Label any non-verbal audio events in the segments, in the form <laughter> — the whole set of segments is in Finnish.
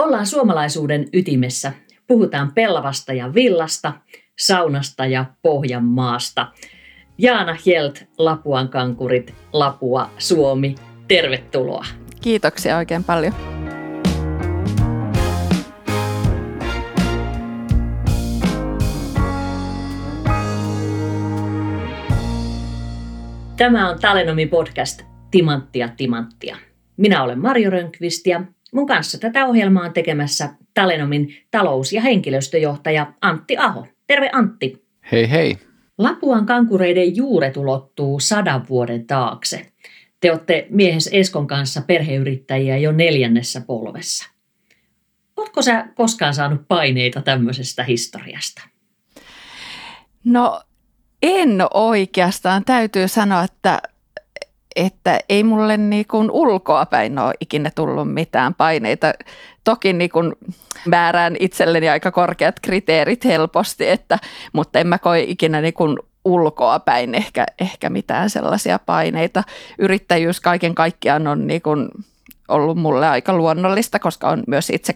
Ollaan suomalaisuuden ytimessä. Puhutaan pellavasta ja villasta, saunasta ja Pohjanmaasta. Jaana Hjelt, Lapuan kankurit, Lapua, Suomi. Tervetuloa. Kiitoksia oikein paljon. Tämä on Talenomi podcast Timanttia Timanttia. Minä olen Marjo Rönkvist ja mun kanssa tätä ohjelmaa on tekemässä Talenomin talous- ja henkilöstöjohtaja Antti Aho. Terve Antti. Hei hei. Lapuan kankureiden juuret ulottuu sadan vuoden taakse. Te olette miehes Eskon kanssa perheyrittäjiä jo neljännessä polvessa. Oletko sä koskaan saanut paineita tämmöisestä historiasta? No en oikeastaan. Täytyy sanoa, että, että ei mulle niin kuin ulkoapäin ole ikinä tullut mitään paineita. Toki niin kuin määrään itselleni aika korkeat kriteerit helposti, että, mutta en mä koe ikinä niin kuin ulkoapäin ehkä, ehkä mitään sellaisia paineita. Yrittäjyys kaiken kaikkiaan on niin kuin ollut mulle aika luonnollista, koska on myös itse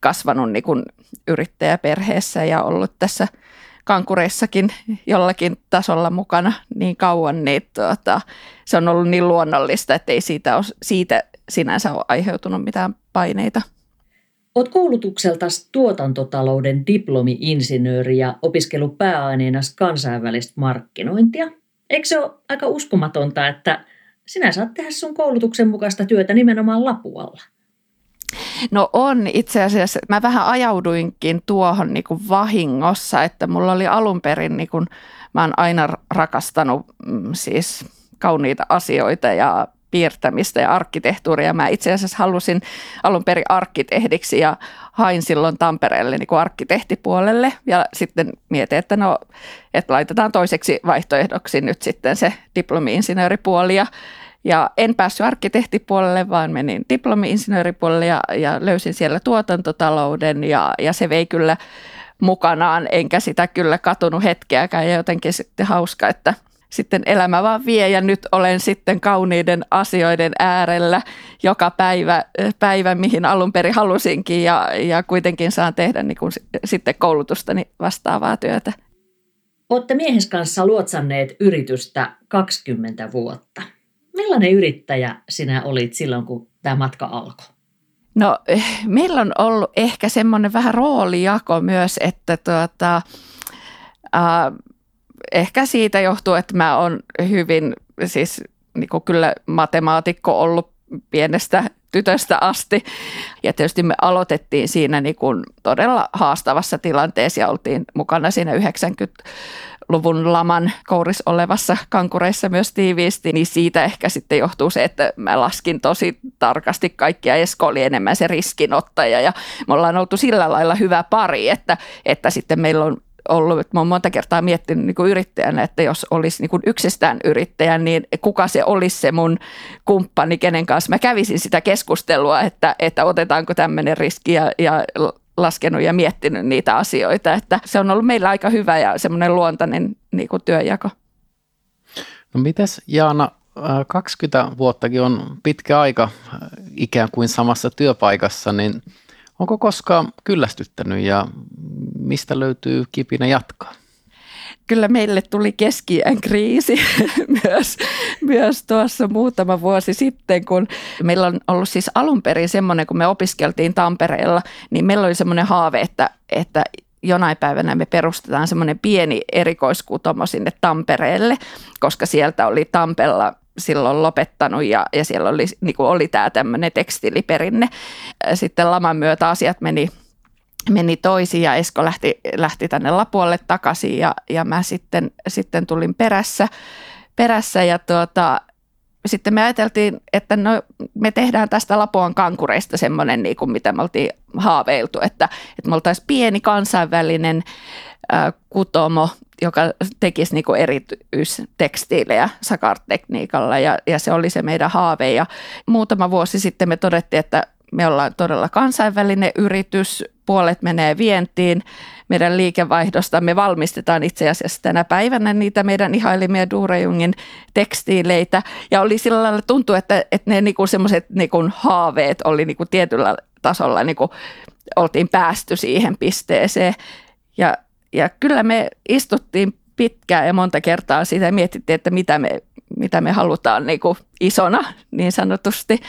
kasvanut niin kuin yrittäjäperheessä ja ollut tässä – kankureissakin jollakin tasolla mukana niin kauan, niin tuota, se on ollut niin luonnollista, että ei siitä, ole, siitä sinänsä ole aiheutunut mitään paineita. Olet koulutukselta tuotantotalouden diplomi-insinööri ja opiskellut pääaineena kansainvälistä markkinointia. Eikö se ole aika uskomatonta, että sinä saat tehdä sun koulutuksen mukaista työtä nimenomaan Lapualla? No on itse asiassa. Mä vähän ajauduinkin tuohon niin kuin vahingossa, että mulla oli alun perin, niin kuin, mä oon aina rakastanut mm, siis kauniita asioita ja piirtämistä ja arkkitehtuuria. Mä itse asiassa halusin alun perin arkkitehdiksi ja hain silloin Tampereelle niin kuin arkkitehtipuolelle ja sitten mietin, että no, että laitetaan toiseksi vaihtoehdoksi nyt sitten se diplomi-insinööripuoli ja ja en päässyt arkkitehtipuolelle, vaan menin diplomi-insinööripuolelle ja, ja löysin siellä tuotantotalouden ja, ja se vei kyllä mukanaan, enkä sitä kyllä katunut hetkeäkään ja jotenkin sitten hauska, että sitten elämä vaan vie ja nyt olen sitten kauniiden asioiden äärellä joka päivä, päivä mihin alun perin halusinkin ja, ja kuitenkin saan tehdä niin kuin sitten koulutustani vastaavaa työtä. Olette miehes kanssa luotsanneet yritystä 20 vuotta. Millainen yrittäjä sinä olit silloin, kun tämä matka alkoi? No meillä on ollut ehkä semmoinen vähän roolijako myös, että tuota, äh, ehkä siitä johtuu, että mä oon hyvin siis niin kuin kyllä matemaatikko ollut pienestä tytöstä asti. Ja tietysti me aloitettiin siinä niin kuin todella haastavassa tilanteessa ja oltiin mukana siinä 90 luvun laman kouris olevassa kankureissa myös tiiviisti, niin siitä ehkä sitten johtuu se, että mä laskin tosi tarkasti kaikkia. Esko oli enemmän se riskinottaja ja me ollaan oltu sillä lailla hyvä pari, että, että sitten meillä on ollut, että mä oon monta kertaa miettinyt niin kuin yrittäjänä, että jos olisi niin kuin yksistään yrittäjä, niin kuka se olisi se mun kumppani, kenen kanssa mä kävisin sitä keskustelua, että, että otetaanko tämmöinen riski ja, ja laskenut ja miettinyt niitä asioita, että se on ollut meillä aika hyvä ja semmoinen luontainen niin kuin työjako. No mites Jaana, 20 äh, vuottakin on pitkä aika äh, ikään kuin samassa työpaikassa, niin onko koskaan kyllästyttänyt ja mistä löytyy kipinä jatkaa? Kyllä meille tuli keski kriisi <laughs> myös, myös tuossa muutama vuosi sitten, kun meillä on ollut siis alun perin semmoinen, kun me opiskeltiin Tampereella, niin meillä oli semmoinen haave, että, että jonain päivänä me perustetaan semmoinen pieni erikoiskutomo sinne Tampereelle, koska sieltä oli Tampella silloin lopettanut ja, ja siellä oli, niin oli tämä tämmöinen tekstiiliperinne. Sitten laman myötä asiat meni meni toisiin ja Esko lähti, lähti tänne Lapualle takaisin ja, ja mä sitten, sitten tulin perässä, perässä ja tuota, sitten me ajateltiin, että no, me tehdään tästä Lapuan kankureista semmoinen, niin kuin mitä me oltiin haaveiltu, että, että me oltaisiin pieni kansainvälinen ä, kutomo, joka tekisi niin erityistekstiilejä sakartekniikalla ja, ja se oli se meidän haave ja muutama vuosi sitten me todettiin, että me ollaan todella kansainvälinen yritys, puolet menee vientiin meidän liikevaihdosta. Me valmistetaan itse asiassa tänä päivänä niitä meidän ihailimia Durejungin tekstiileitä. Ja oli sillä lailla tuntuu, että, että ne niinku semmoiset niinku haaveet oli niinku tietyllä tasolla, niinku, oltiin päästy siihen pisteeseen. Ja, ja kyllä me istuttiin pitkään ja monta kertaa sitä ja mietittiin, että mitä me, mitä me halutaan niinku isona niin sanotusti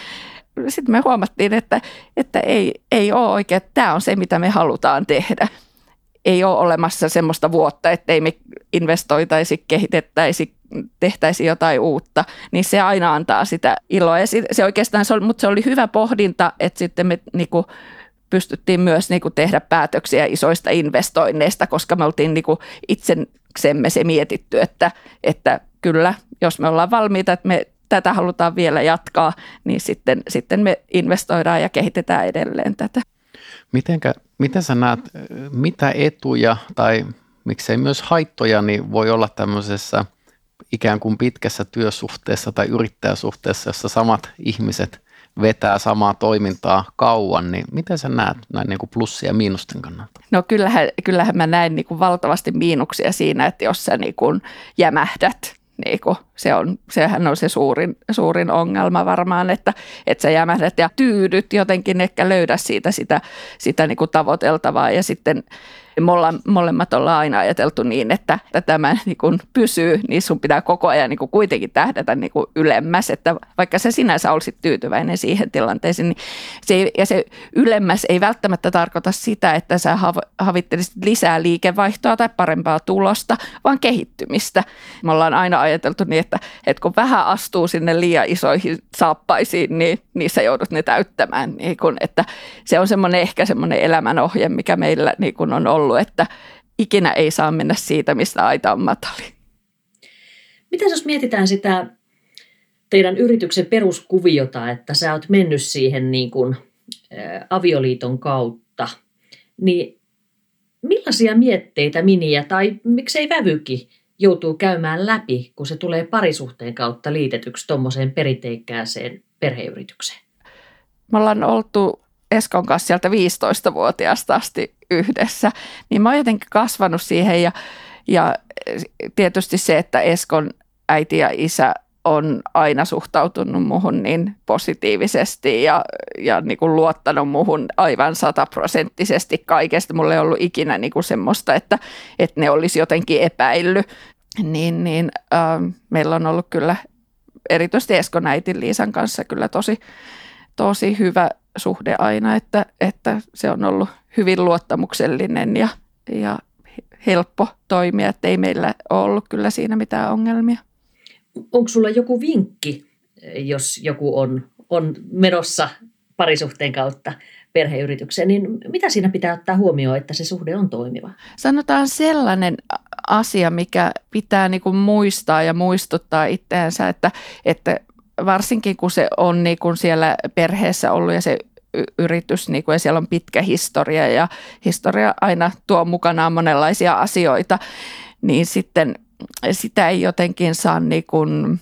sitten me huomattiin, että, että ei, ei ole oikein, että tämä on se, mitä me halutaan tehdä. Ei ole olemassa semmoista vuotta, että ei me investoitaisi, kehitettäisi, tehtäisi jotain uutta, niin se aina antaa sitä iloa. Ja se oikeastaan, se oli, mutta se oli hyvä pohdinta, että sitten me niinku, pystyttiin myös niinku, tehdä päätöksiä isoista investoinneista, koska me oltiin niinku, itsemme se mietitty, että, että kyllä, jos me ollaan valmiita, että me tätä halutaan vielä jatkaa, niin sitten, sitten me investoidaan ja kehitetään edelleen tätä. Mitenkä, miten sä näet, mitä etuja tai miksei myös haittoja niin voi olla tämmöisessä ikään kuin pitkässä työsuhteessa tai yrittäjäsuhteessa, jossa samat ihmiset vetää samaa toimintaa kauan, niin miten sä näet näin niin kuin plussia ja miinusten kannalta? No kyllähän, kyllähän mä näen niin kuin valtavasti miinuksia siinä, että jos sä niin kuin jämähdät niin kuin, se on, sehän on se suurin, suurin ongelma varmaan, että, että sä jämähdät ja tyydyt jotenkin, ehkä löydä siitä sitä, sitä niin kuin tavoiteltavaa ja sitten me ollaan, molemmat ollaan aina ajateltu niin, että, että tämä niin kuin pysyy, niin sun pitää koko ajan niin kuin kuitenkin tähdätä niin kuin ylemmäs, että vaikka se sinänsä olisit tyytyväinen siihen tilanteeseen, niin se, ja se ylemmäs ei välttämättä tarkoita sitä, että sä havittelisit lisää liikevaihtoa tai parempaa tulosta, vaan kehittymistä. Me ollaan aina ajateltu niin, että, että kun vähän astuu sinne liian isoihin saappaisiin, niin niissä joudut ne täyttämään. Niin kun, että se on semmoinen ehkä semmoinen elämänohje, mikä meillä niin kun on ollut, että ikinä ei saa mennä siitä, mistä aita on matali. Mitä jos mietitään sitä teidän yrityksen peruskuviota, että sä oot mennyt siihen niin kuin, ä, avioliiton kautta, niin millaisia mietteitä Miniä tai miksei Vävyki joutuu käymään läpi, kun se tulee parisuhteen kautta liitetyksi tuommoiseen perinteikkääseen perheyritykseen? Me ollaan oltu Eskon kanssa sieltä 15-vuotiaasta asti yhdessä, niin mä oon jotenkin kasvanut siihen ja, ja tietysti se, että Eskon äiti ja isä on aina suhtautunut muhun niin positiivisesti ja, ja niin kuin luottanut muhun aivan sataprosenttisesti kaikesta. Mulla ei ollut ikinä niin kuin semmoista, että, että ne olisi jotenkin epäillyt. Niin, niin äh, meillä on ollut kyllä erityisesti Eskon äitin Liisan kanssa kyllä tosi, tosi hyvä suhde aina, että, että se on ollut hyvin luottamuksellinen ja, ja helppo toimia, että ei meillä ole ollut kyllä siinä mitään ongelmia. Onko sulla joku vinkki, jos joku on, on menossa parisuhteen kautta perheyritykseen, niin mitä siinä pitää ottaa huomioon, että se suhde on toimiva? Sanotaan sellainen asia, mikä pitää niin kuin muistaa ja muistuttaa itseänsä, että, että varsinkin kun se on niin kuin siellä perheessä ollut ja se yritys niin kuin, ja siellä on pitkä historia ja historia aina tuo mukanaan monenlaisia asioita, niin sitten sitä ei jotenkin saa niin kuin,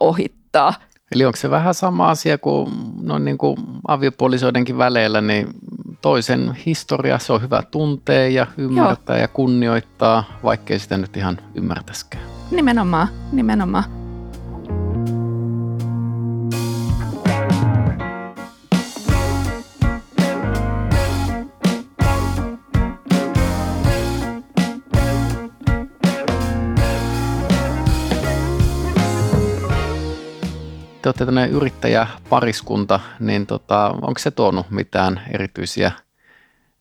ohittaa. Eli onko se vähän sama asia kuin, no niin kuin aviopuolisoidenkin väleillä, niin toisen historia se on hyvä tuntea ja ymmärtää Joo. ja kunnioittaa, vaikkei sitä nyt ihan ymmärtäskään. Nimenomaan, nimenomaan. Te olette tämmöinen yrittäjäpariskunta, niin tota, onko se tuonut mitään erityisiä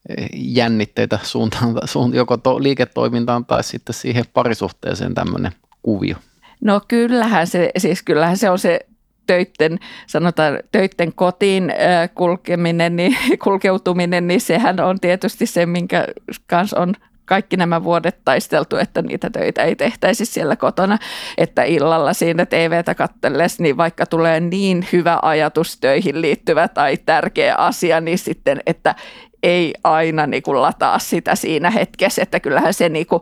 eh, jännitteitä suuntaan, suuntaan joko to, liiketoimintaan tai sitten siihen parisuhteeseen tämmöinen kuvio? No kyllähän se, siis kyllähän se on se töitten, sanotaan töitten kotiin kulkeminen, niin, <laughs> kulkeutuminen, niin sehän on tietysti se, minkä kanssa on kaikki nämä vuodet taisteltu, että niitä töitä ei tehtäisi siellä kotona, että illalla siinä TVtä katsellessa, niin vaikka tulee niin hyvä ajatus töihin liittyvä tai tärkeä asia, niin sitten, että ei aina niin kuin lataa sitä siinä hetkessä, että kyllähän se niin kuin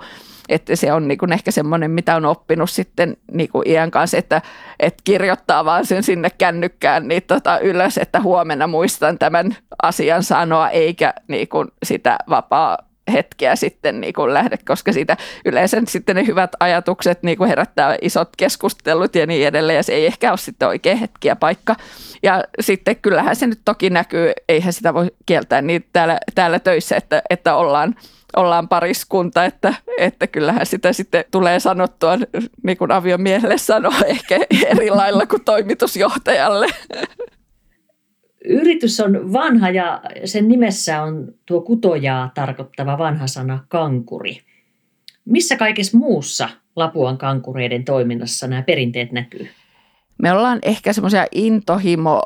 että se on niin kuin ehkä semmoinen, mitä on oppinut sitten niin kuin iän kanssa, että, että kirjoittaa vaan sen sinne kännykkään niin tota ylös, että huomenna muistan tämän asian sanoa, eikä niin kuin sitä vapaa hetkeä sitten niin kuin lähde, koska siitä yleensä sitten ne hyvät ajatukset niin kuin herättää isot keskustelut ja niin edelleen, ja se ei ehkä ole sitten oikea hetki ja paikka. Ja sitten kyllähän se nyt toki näkyy, eihän sitä voi kieltää niin täällä, täällä töissä, että, että ollaan ollaan pariskunta, että, että kyllähän sitä sitten tulee sanottua, niin kuin aviomiehelle sanoo, <laughs> ehkä eri lailla kuin toimitusjohtajalle. Yritys on vanha ja sen nimessä on tuo kutojaa tarkoittava vanha sana kankuri. Missä kaikessa muussa Lapuan kankureiden toiminnassa nämä perinteet näkyy? Me ollaan ehkä semmoisia intohimo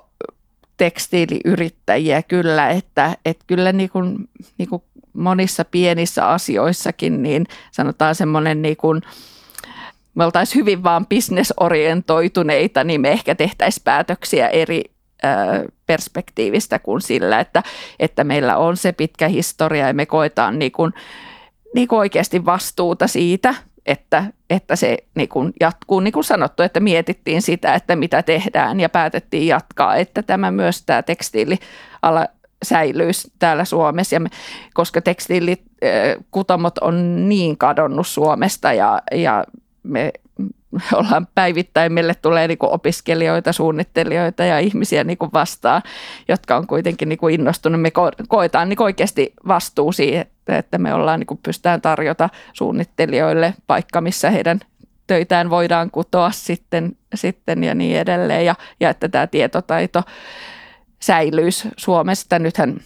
tekstiiliyrittäjiä kyllä, että, että kyllä niin kuin, niin kuin monissa pienissä asioissakin, niin sanotaan semmoinen niin kuin, me oltaisiin hyvin vaan bisnesorientoituneita, niin me ehkä tehtäisiin päätöksiä eri perspektiivistä kuin sillä, että, että meillä on se pitkä historia ja me koetaan niin kuin, niin kuin oikeasti vastuuta siitä, että, että se niin kuin jatkuu. Niin kuin sanottu, että mietittiin sitä, että mitä tehdään ja päätettiin jatkaa, että tämä myös tämä tekstiiliala säilyisi täällä Suomessa, ja me, koska tekstiilikutamot on niin kadonnut Suomesta ja, ja me <laughs> ollaan päivittäin, meille tulee niin kuin opiskelijoita, suunnittelijoita ja ihmisiä niin kuin vastaan, jotka on kuitenkin niin kuin innostunut. Me koetaan niin kuin oikeasti vastuu siihen, että me ollaan, niin kuin pystytään tarjota suunnittelijoille paikka, missä heidän töitään voidaan kutoa sitten, sitten ja niin edelleen, ja, ja että tämä tietotaito säilyisi Suomesta. Nythän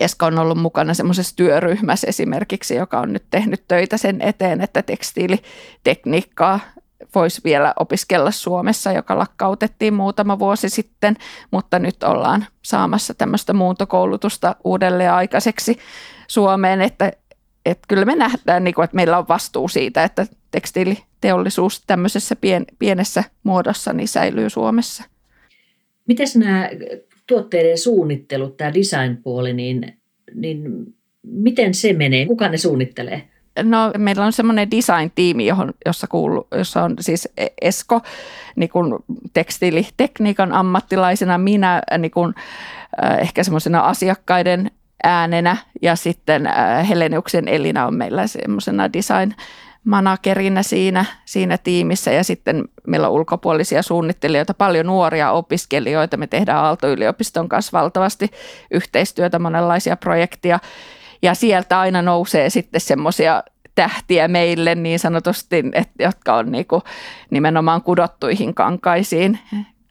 Eska on ollut mukana semmoisessa työryhmässä esimerkiksi, joka on nyt tehnyt töitä sen eteen, että tekstiilitekniikkaa voisi vielä opiskella Suomessa, joka lakkautettiin muutama vuosi sitten, mutta nyt ollaan saamassa tämmöistä muuntokoulutusta uudelleen aikaiseksi Suomeen, että, että kyllä me nähdään, niin kuin, että meillä on vastuu siitä, että tekstiiliteollisuus tämmöisessä pien, pienessä muodossa niin säilyy Suomessa. Miten nämä tuotteiden suunnittelut, tämä design-puoli, niin, niin miten se menee? Kuka ne suunnittelee? No, meillä on semmoinen design-tiimi, johon, jossa, kuulu, jossa on siis Esko niin kuin tekstiilitekniikan ammattilaisena, minä niin kuin, äh, ehkä semmoisena asiakkaiden äänenä. Ja sitten äh, Heleniuksen Elina on meillä semmoisena design managerina siinä, siinä tiimissä. Ja sitten meillä on ulkopuolisia suunnittelijoita, paljon nuoria opiskelijoita. Me tehdään Aalto-yliopiston kanssa valtavasti yhteistyötä, monenlaisia projekteja ja sieltä aina nousee sitten semmoisia tähtiä meille niin sanotusti, että, jotka on niinku nimenomaan kudottuihin kankaisiin,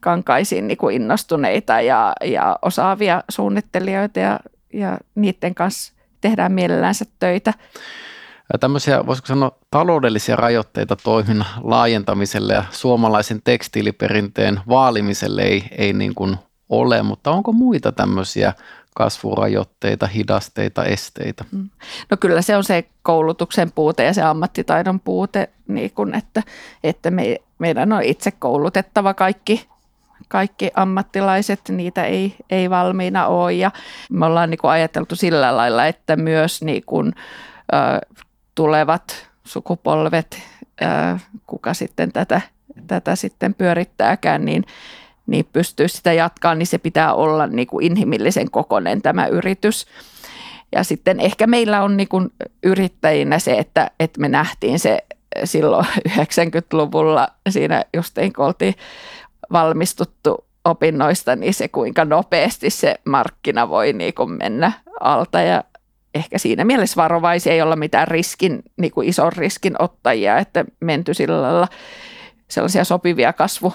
kankaisiin niinku innostuneita ja, ja osaavia suunnittelijoita ja, ja niiden kanssa tehdään mielellänsä töitä. Tämmöisiä, voisiko sanoa, taloudellisia rajoitteita toiminnan laajentamiselle ja suomalaisen tekstiiliperinteen vaalimiselle ei, ei niin kuin ole, mutta onko muita tämmöisiä kasvurajoitteita, hidasteita, esteitä? Mm. No kyllä se on se koulutuksen puute ja se ammattitaidon puute, niin kun, että, että me, meidän on itse koulutettava kaikki, kaikki ammattilaiset, niitä ei, ei valmiina ole ja me ollaan niin kuin ajateltu sillä lailla, että myös niin kuin, ö, tulevat sukupolvet, ö, kuka sitten tätä, tätä sitten pyörittääkään, niin niin pystyy sitä jatkaa, niin se pitää olla niin kuin inhimillisen kokonen tämä yritys. Ja sitten ehkä meillä on niin kuin yrittäjinä se, että, että me nähtiin se silloin <laughs> 90-luvulla siinä just kun oltiin valmistuttu opinnoista, niin se kuinka nopeasti se markkina voi niin kuin mennä alta ja ehkä siinä mielessä varovaisia ei olla mitään riskin, niin kuin ison riskin ottajia, että menty sillä lailla sellaisia sopivia kasvu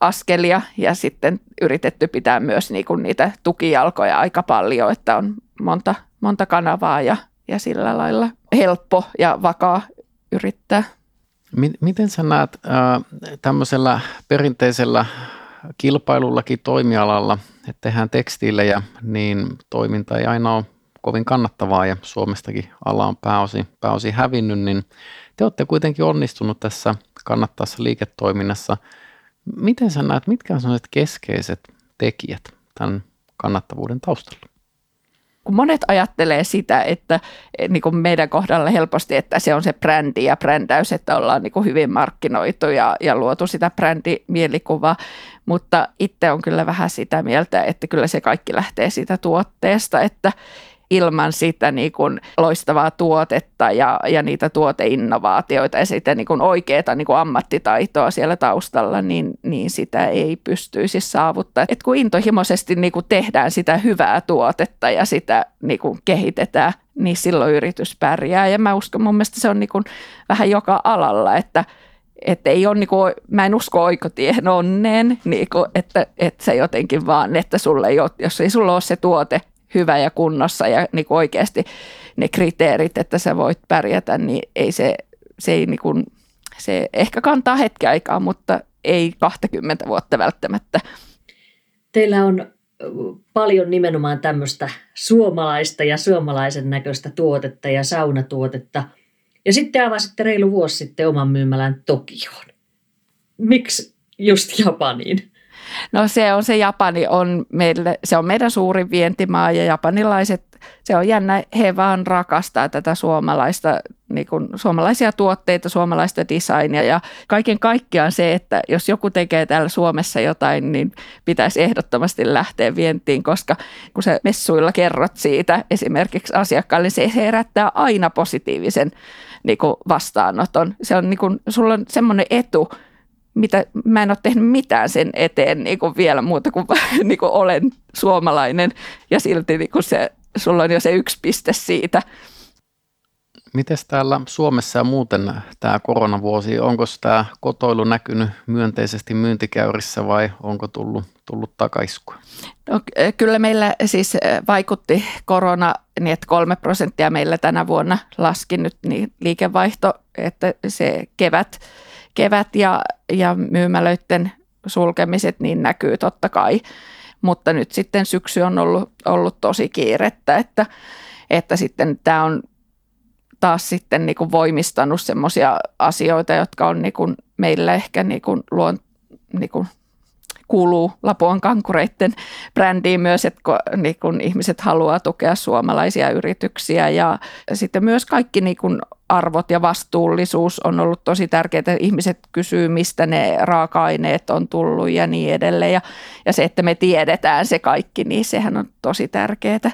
askelia ja sitten yritetty pitää myös niinku niitä tukijalkoja aika paljon, että on monta, monta kanavaa ja, ja sillä lailla helppo ja vakaa yrittää. Miten sä näet äh, tämmöisellä perinteisellä kilpailullakin toimialalla, että tehdään tekstiilejä, niin toiminta ei aina ole kovin kannattavaa ja Suomestakin ala on pääosin, pääosin hävinnyt, niin te olette kuitenkin onnistunut tässä kannattaessa liiketoiminnassa – Miten sä näet, mitkä on sellaiset keskeiset tekijät tämän kannattavuuden taustalla? kun monet ajattelee sitä, että niin kuin meidän kohdalla helposti, että se on se brändi ja brändäys, että ollaan niin kuin hyvin markkinoitu ja, ja luotu sitä brändimielikuvaa, mutta itse on kyllä vähän sitä mieltä, että kyllä se kaikki lähtee siitä tuotteesta, että ilman sitä niin kuin loistavaa tuotetta ja, ja niitä tuoteinnovaatioita ja sitten niin kuin oikeaa niin kuin ammattitaitoa siellä taustalla, niin, niin sitä ei pystyisi saavuttaa. Et kun intohimoisesti niin kuin tehdään sitä hyvää tuotetta ja sitä niin kuin kehitetään, niin silloin yritys pärjää. Ja mä uskon, mun mielestä se on niin kuin vähän joka alalla, että että ei ole, niin kuin, mä en usko oikotiehen onneen, niin kuin, että, että se jotenkin vaan, että sulle ei ole, jos ei sulla ole se tuote hyvä ja kunnossa ja niin kuin oikeasti ne kriteerit, että sä voit pärjätä, niin ei se, se ei niin kuin, se ehkä kantaa hetki aikaa, mutta ei 20 vuotta välttämättä. Teillä on paljon nimenomaan tämmöistä suomalaista ja suomalaisen näköistä tuotetta ja saunatuotetta. Ja sitten avasitte reilu vuosi sitten oman myymälän Tokioon. Miksi just Japaniin? No se on se Japani on meille, se on meidän suurin vientimaa ja japanilaiset, se on jännä, he vaan rakastaa tätä suomalaista, niin kuin, suomalaisia tuotteita, suomalaista designia ja kaiken kaikkiaan se, että jos joku tekee täällä Suomessa jotain, niin pitäisi ehdottomasti lähteä vientiin, koska kun sä messuilla kerrot siitä esimerkiksi asiakkaalle, niin se herättää aina positiivisen niin kuin vastaanoton. Se on niin kuin, sulla on semmoinen etu, mitä, mä en ole tehnyt mitään sen eteen niin kuin vielä muuta kuin, <laughs> niin kuin olen suomalainen ja silti niin kuin se, sulla on jo se yksi piste siitä. Miten täällä Suomessa ja muuten tämä koronavuosi, onko tämä kotoilu näkynyt myönteisesti myyntikäyrissä vai onko tullut, tullut takaiskua? No, kyllä meillä siis vaikutti korona niin, että kolme prosenttia meillä tänä vuonna laski nyt niin liikevaihto, että se kevät – kevät ja, ja myymälöiden sulkemiset niin näkyy totta kai. Mutta nyt sitten syksy on ollut, ollut tosi kiirettä, että, että sitten tämä on taas sitten niin kuin voimistanut semmoisia asioita, jotka on niin kuin meillä ehkä niin kuin luon, niin kuin kuuluu Lapuan kankureiden brändiin myös, että niin kun ihmiset haluaa tukea suomalaisia yrityksiä ja sitten myös kaikki niin kun arvot ja vastuullisuus on ollut tosi tärkeää. Ihmiset kysyy, mistä ne raaka-aineet on tullut ja niin edelleen. Ja, ja se, että me tiedetään se kaikki, niin sehän on tosi tärkeää.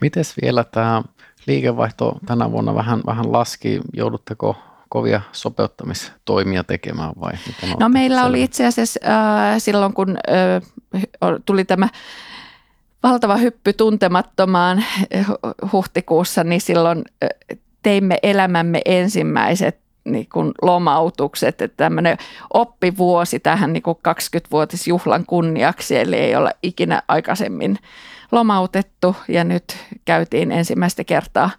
Mites vielä tämä liikevaihto tänä vuonna vähän, vähän laski? Joudutteko kovia sopeuttamistoimia tekemään vai? No meillä selvä? oli itse asiassa äh, silloin, kun äh, tuli tämä valtava hyppy tuntemattomaan äh, huhtikuussa, niin silloin äh, teimme elämämme ensimmäiset niin kuin lomautukset, että tämmöinen oppivuosi tähän niin kuin 20-vuotisjuhlan kunniaksi, eli ei ole ikinä aikaisemmin lomautettu ja nyt käytiin ensimmäistä kertaa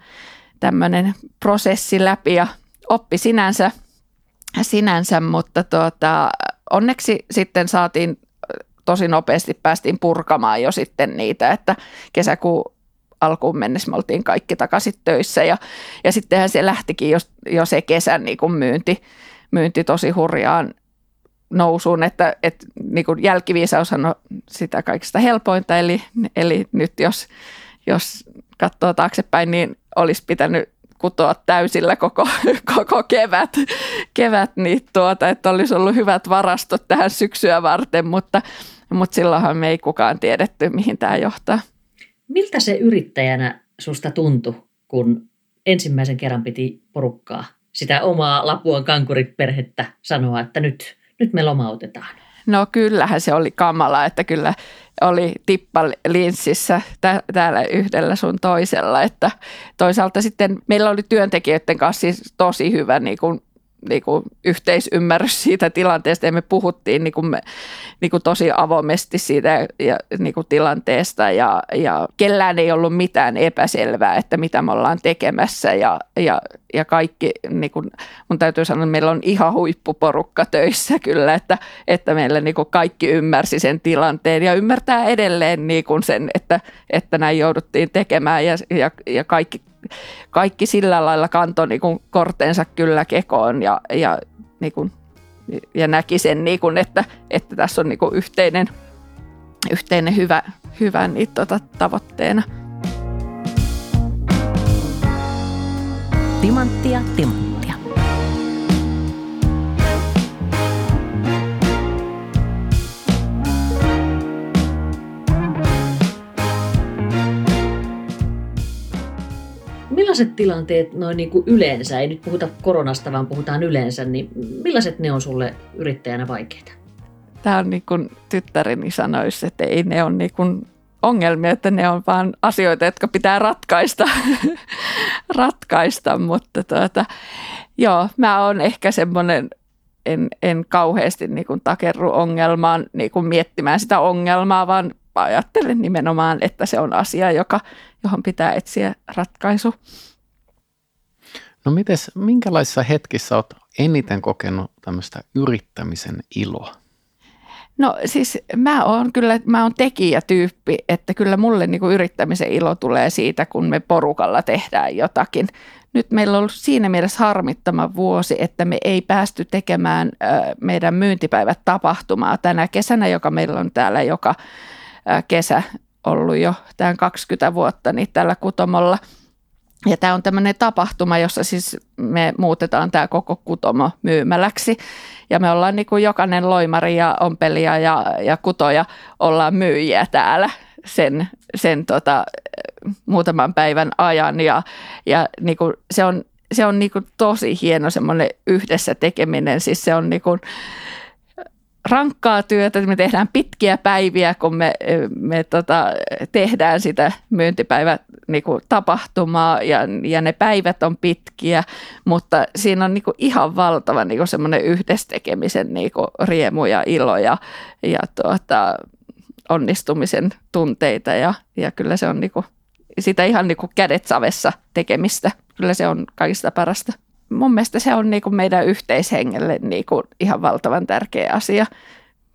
tämmöinen prosessi läpi ja oppi sinänsä, sinänsä mutta tuota, onneksi sitten saatiin tosi nopeasti päästiin purkamaan jo sitten niitä, että kesäkuun alkuun mennessä me oltiin kaikki takaisin töissä ja, ja sittenhän se lähtikin jo, jo se kesän niin kuin myynti, myynti tosi hurjaan nousuun, että, että niin kuin jälkiviisaus on sitä kaikista helpointa, eli, eli nyt jos, jos katsoo taaksepäin, niin olisi pitänyt kutoa täysillä koko, <laughs> koko kevät, kevät niin tuota, että olisi ollut hyvät varastot tähän syksyä varten, mutta, mutta silloinhan me ei kukaan tiedetty, mihin tämä johtaa. Miltä se yrittäjänä susta tuntui, kun ensimmäisen kerran piti porukkaa, sitä omaa Lapuan kankuriperhettä sanoa, että nyt, nyt me lomautetaan? No kyllähän se oli kamala, että kyllä oli tippa linssissä täällä yhdellä sun toisella. Että toisaalta sitten meillä oli työntekijöiden kanssa siis tosi hyvä niin kuin niin kuin yhteisymmärrys siitä tilanteesta. Ja me puhuttiin niin kuin me, niin kuin tosi avoimesti siitä ja, niin kuin tilanteesta. Ja, ja kellään ei ollut mitään epäselvää, että mitä me ollaan tekemässä. Ja, ja, ja kaikki, niin kuin, mun täytyy sanoa, että meillä on ihan huippuporukka töissä kyllä, että, että meillä niin kuin kaikki ymmärsi sen tilanteen ja ymmärtää edelleen niin kuin sen, että, että näin jouduttiin tekemään. Ja, ja, ja kaikki kaikki sillä lailla kantoi niin kuin kortensa kyllä kekoon ja, ja, niin kuin, ja näki sen, niin kuin, että, että tässä on niin kuin yhteinen, yhteinen hyvä, hyvä niin, tuota, tavoitteena. Timanttia, timanttia. Millaiset tilanteet noin niin kuin yleensä, ei nyt puhuta koronasta, vaan puhutaan yleensä, niin millaiset ne on sulle yrittäjänä vaikeita? Tämä on niin kuin tyttäreni sanoisi, että ei ne ole niin kuin ongelmia, että ne on vain asioita, jotka pitää ratkaista, <laughs> ratkaista mutta tuota, joo, mä oon ehkä semmoinen, en, en kauheasti niin kuin takerru ongelmaan, niin kuin miettimään sitä ongelmaa, vaan ajattelen nimenomaan, että se on asia, joka, johon pitää etsiä ratkaisu. No mites, minkälaisissa hetkissä olet eniten kokenut tämmöistä yrittämisen iloa? No siis mä oon kyllä, mä oon tekijätyyppi, että kyllä mulle niin kuin yrittämisen ilo tulee siitä, kun me porukalla tehdään jotakin. Nyt meillä on ollut siinä mielessä harmittama vuosi, että me ei päästy tekemään meidän myyntipäivät tapahtumaa tänä kesänä, joka meillä on täällä joka kesä ollut jo tämän 20 vuotta niin tällä kutomolla. Ja tämä on tämmöinen tapahtuma, jossa siis me muutetaan tämä koko kutomo myymäläksi. Ja me ollaan niin kuin jokainen loimari ja ompelija ja, ja kutoja ollaan myyjiä täällä sen, sen tota, muutaman päivän ajan. Ja, ja niin kuin se on, se on niin kuin tosi hieno semmoinen yhdessä tekeminen. Siis se on niin kuin, rankkaa työtä, me tehdään pitkiä päiviä, kun me, me tota, tehdään sitä myyntipäivä niin kuin tapahtumaa ja, ja ne päivät on pitkiä, mutta siinä on niin kuin ihan valtava niin kuin semmoinen yhdestekemisen niin kuin riemu ja ilo ja, ja tuota, onnistumisen tunteita ja, ja kyllä se on niin kuin, sitä ihan niin kuin kädet savessa tekemistä. Kyllä se on kaikista parasta mun mielestä se on niin kuin meidän yhteishengelle niin kuin ihan valtavan tärkeä asia.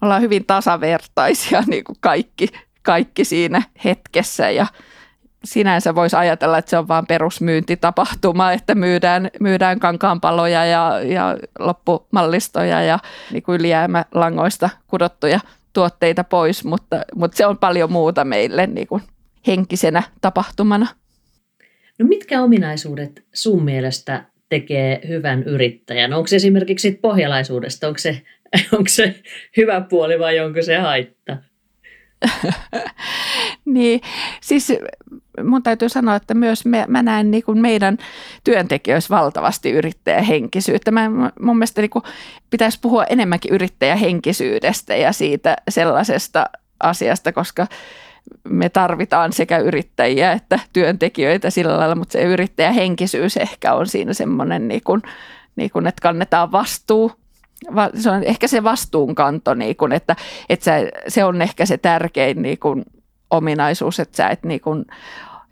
Me ollaan hyvin tasavertaisia niin kuin kaikki, kaikki siinä hetkessä ja sinänsä voisi ajatella, että se on vain perusmyyntitapahtuma, että myydään, myydään kankaanpaloja ja, ja loppumallistoja ja niin ylijäämälangoista kudottuja tuotteita pois, mutta, mutta se on paljon muuta meille niin kuin henkisenä tapahtumana. No mitkä ominaisuudet sun mielestä tekee hyvän yrittäjän? Onko se <laughs> esimerkiksi pohjalaisuudesta, onko se, onko se hyvä puoli vai onko se haitta? <laughs> niin, siis mun täytyy sanoa, että myös me, mä näen niin kuin meidän työntekijöissä valtavasti yrittäjähenkisyyttä. Mä, mun mielestä niin kuin pitäisi puhua enemmänkin yrittäjähenkisyydestä ja siitä sellaisesta asiasta, koska me tarvitaan sekä yrittäjiä että työntekijöitä sillä lailla, mutta se yrittäjähenkisyys ehkä on siinä semmoinen, niin kuin, niin kuin, että kannetaan vastuu. Se on ehkä se vastuunkanto, niin kuin, että, että se on ehkä se tärkein niin kuin, ominaisuus, että sä et niin kuin,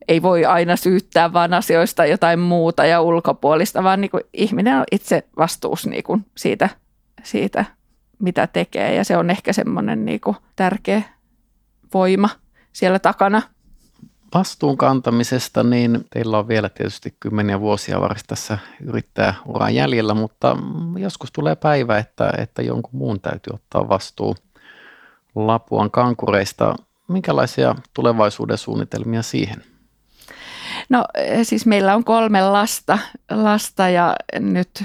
ei voi aina syyttää vaan asioista jotain muuta ja ulkopuolista, vaan niin kuin, ihminen on itse vastuus niin kuin, siitä, siitä, mitä tekee ja se on ehkä semmoinen niin kuin, tärkeä voima – siellä takana. Vastuun kantamisesta, niin teillä on vielä tietysti kymmeniä vuosia varsin tässä yrittäjäuran jäljellä, mutta joskus tulee päivä, että, että jonkun muun täytyy ottaa vastuu Lapuan kankureista. Minkälaisia tulevaisuuden suunnitelmia siihen? No siis meillä on kolme lasta, lasta ja nyt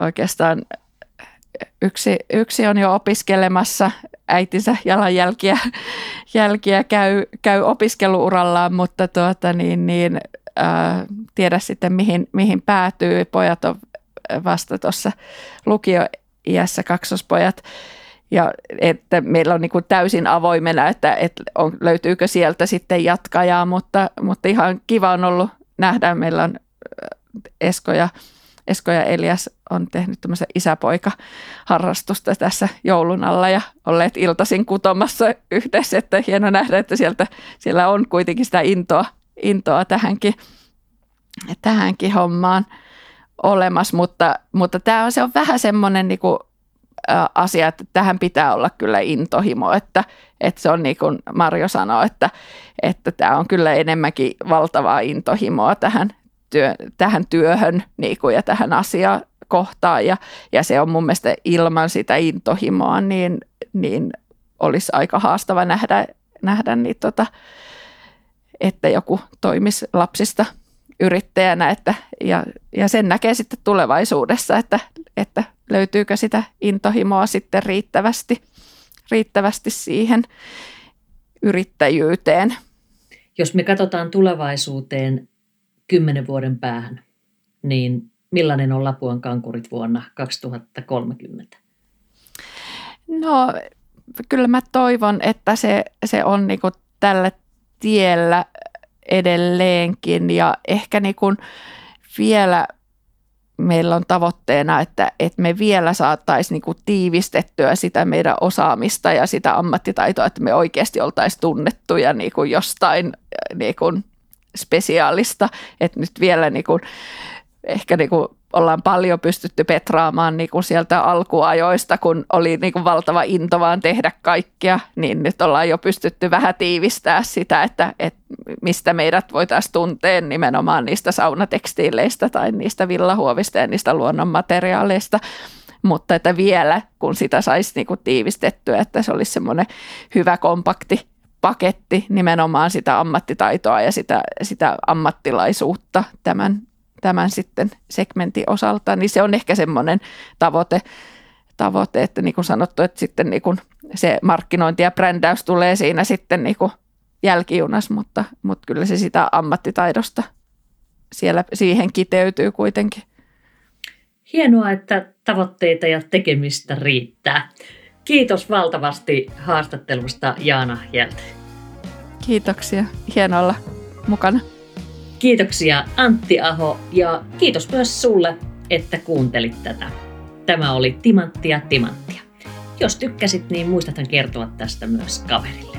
oikeastaan yksi, yksi on jo opiskelemassa äitinsä jalanjälkiä <laughs> jälkiä käy, käy opiskeluurallaan, mutta tuota, niin, niin, ää, tiedä sitten mihin, mihin päätyy. Pojat on vasta tuossa lukioiässä kaksospojat. Ja että meillä on niin kuin täysin avoimena, että, että on, löytyykö sieltä sitten jatkajaa, mutta, mutta ihan kiva on ollut nähdä. Meillä on Esko ja Esko ja Elias on tehnyt tämmöisen isäpoika-harrastusta tässä joulun alla ja olleet iltaisin kutomassa yhdessä, että hieno nähdä, että sieltä, siellä on kuitenkin sitä intoa, intoa tähänkin, tähänkin hommaan olemassa, mutta, mutta tämä on, se on vähän semmoinen niin kuin, asia, että tähän pitää olla kyllä intohimo, että, että se on niin kuin Marjo sanoi, että, että tämä on kyllä enemmänkin valtavaa intohimoa tähän, työ, tähän työhön niin kuin, ja tähän asiaan kohtaan. Ja, ja se on mun mielestä ilman sitä intohimoa, niin, niin olisi aika haastava nähdä, nähdä niin tota, että joku toimisi lapsista yrittäjänä että, ja, ja sen näkee sitten tulevaisuudessa, että, että löytyykö sitä intohimoa sitten riittävästi, riittävästi siihen yrittäjyyteen. Jos me katsotaan tulevaisuuteen kymmenen vuoden päähän, niin millainen on Lapuan kankurit vuonna 2030? No kyllä mä toivon, että se, se on niinku tällä tiellä edelleenkin ja ehkä niinku vielä meillä on tavoitteena, että, että me vielä saataisiin niinku tiivistettyä sitä meidän osaamista ja sitä ammattitaitoa, että me oikeasti oltaisiin tunnettuja niinku jostain niinku spesiaalista, että nyt vielä niinku, ehkä niinku ollaan paljon pystytty petraamaan niin kuin sieltä alkuajoista, kun oli niin kuin valtava into vaan tehdä kaikkea, niin nyt ollaan jo pystytty vähän tiivistää sitä, että, että mistä meidät voitaisiin tuntea nimenomaan niistä saunatekstiileistä tai niistä villahuovista ja niistä luonnonmateriaaleista. Mutta että vielä, kun sitä saisi niin kuin tiivistettyä, että se olisi semmoinen hyvä kompakti paketti nimenomaan sitä ammattitaitoa ja sitä, sitä ammattilaisuutta tämän tämän sitten segmentin osalta, niin se on ehkä semmoinen tavoite, tavoite että niin kuin sanottu, että sitten niin kuin se markkinointi ja brändäys tulee siinä sitten niin kuin jälkijunas, mutta, mutta kyllä se sitä ammattitaidosta siellä siihen kiteytyy kuitenkin. Hienoa, että tavoitteita ja tekemistä riittää. Kiitos valtavasti haastattelusta Jaana Hjälte. Kiitoksia. Hienoa olla mukana. Kiitoksia Antti Aho ja kiitos myös sulle, että kuuntelit tätä. Tämä oli Timanttia Timanttia. Jos tykkäsit, niin muistathan kertoa tästä myös kaverille.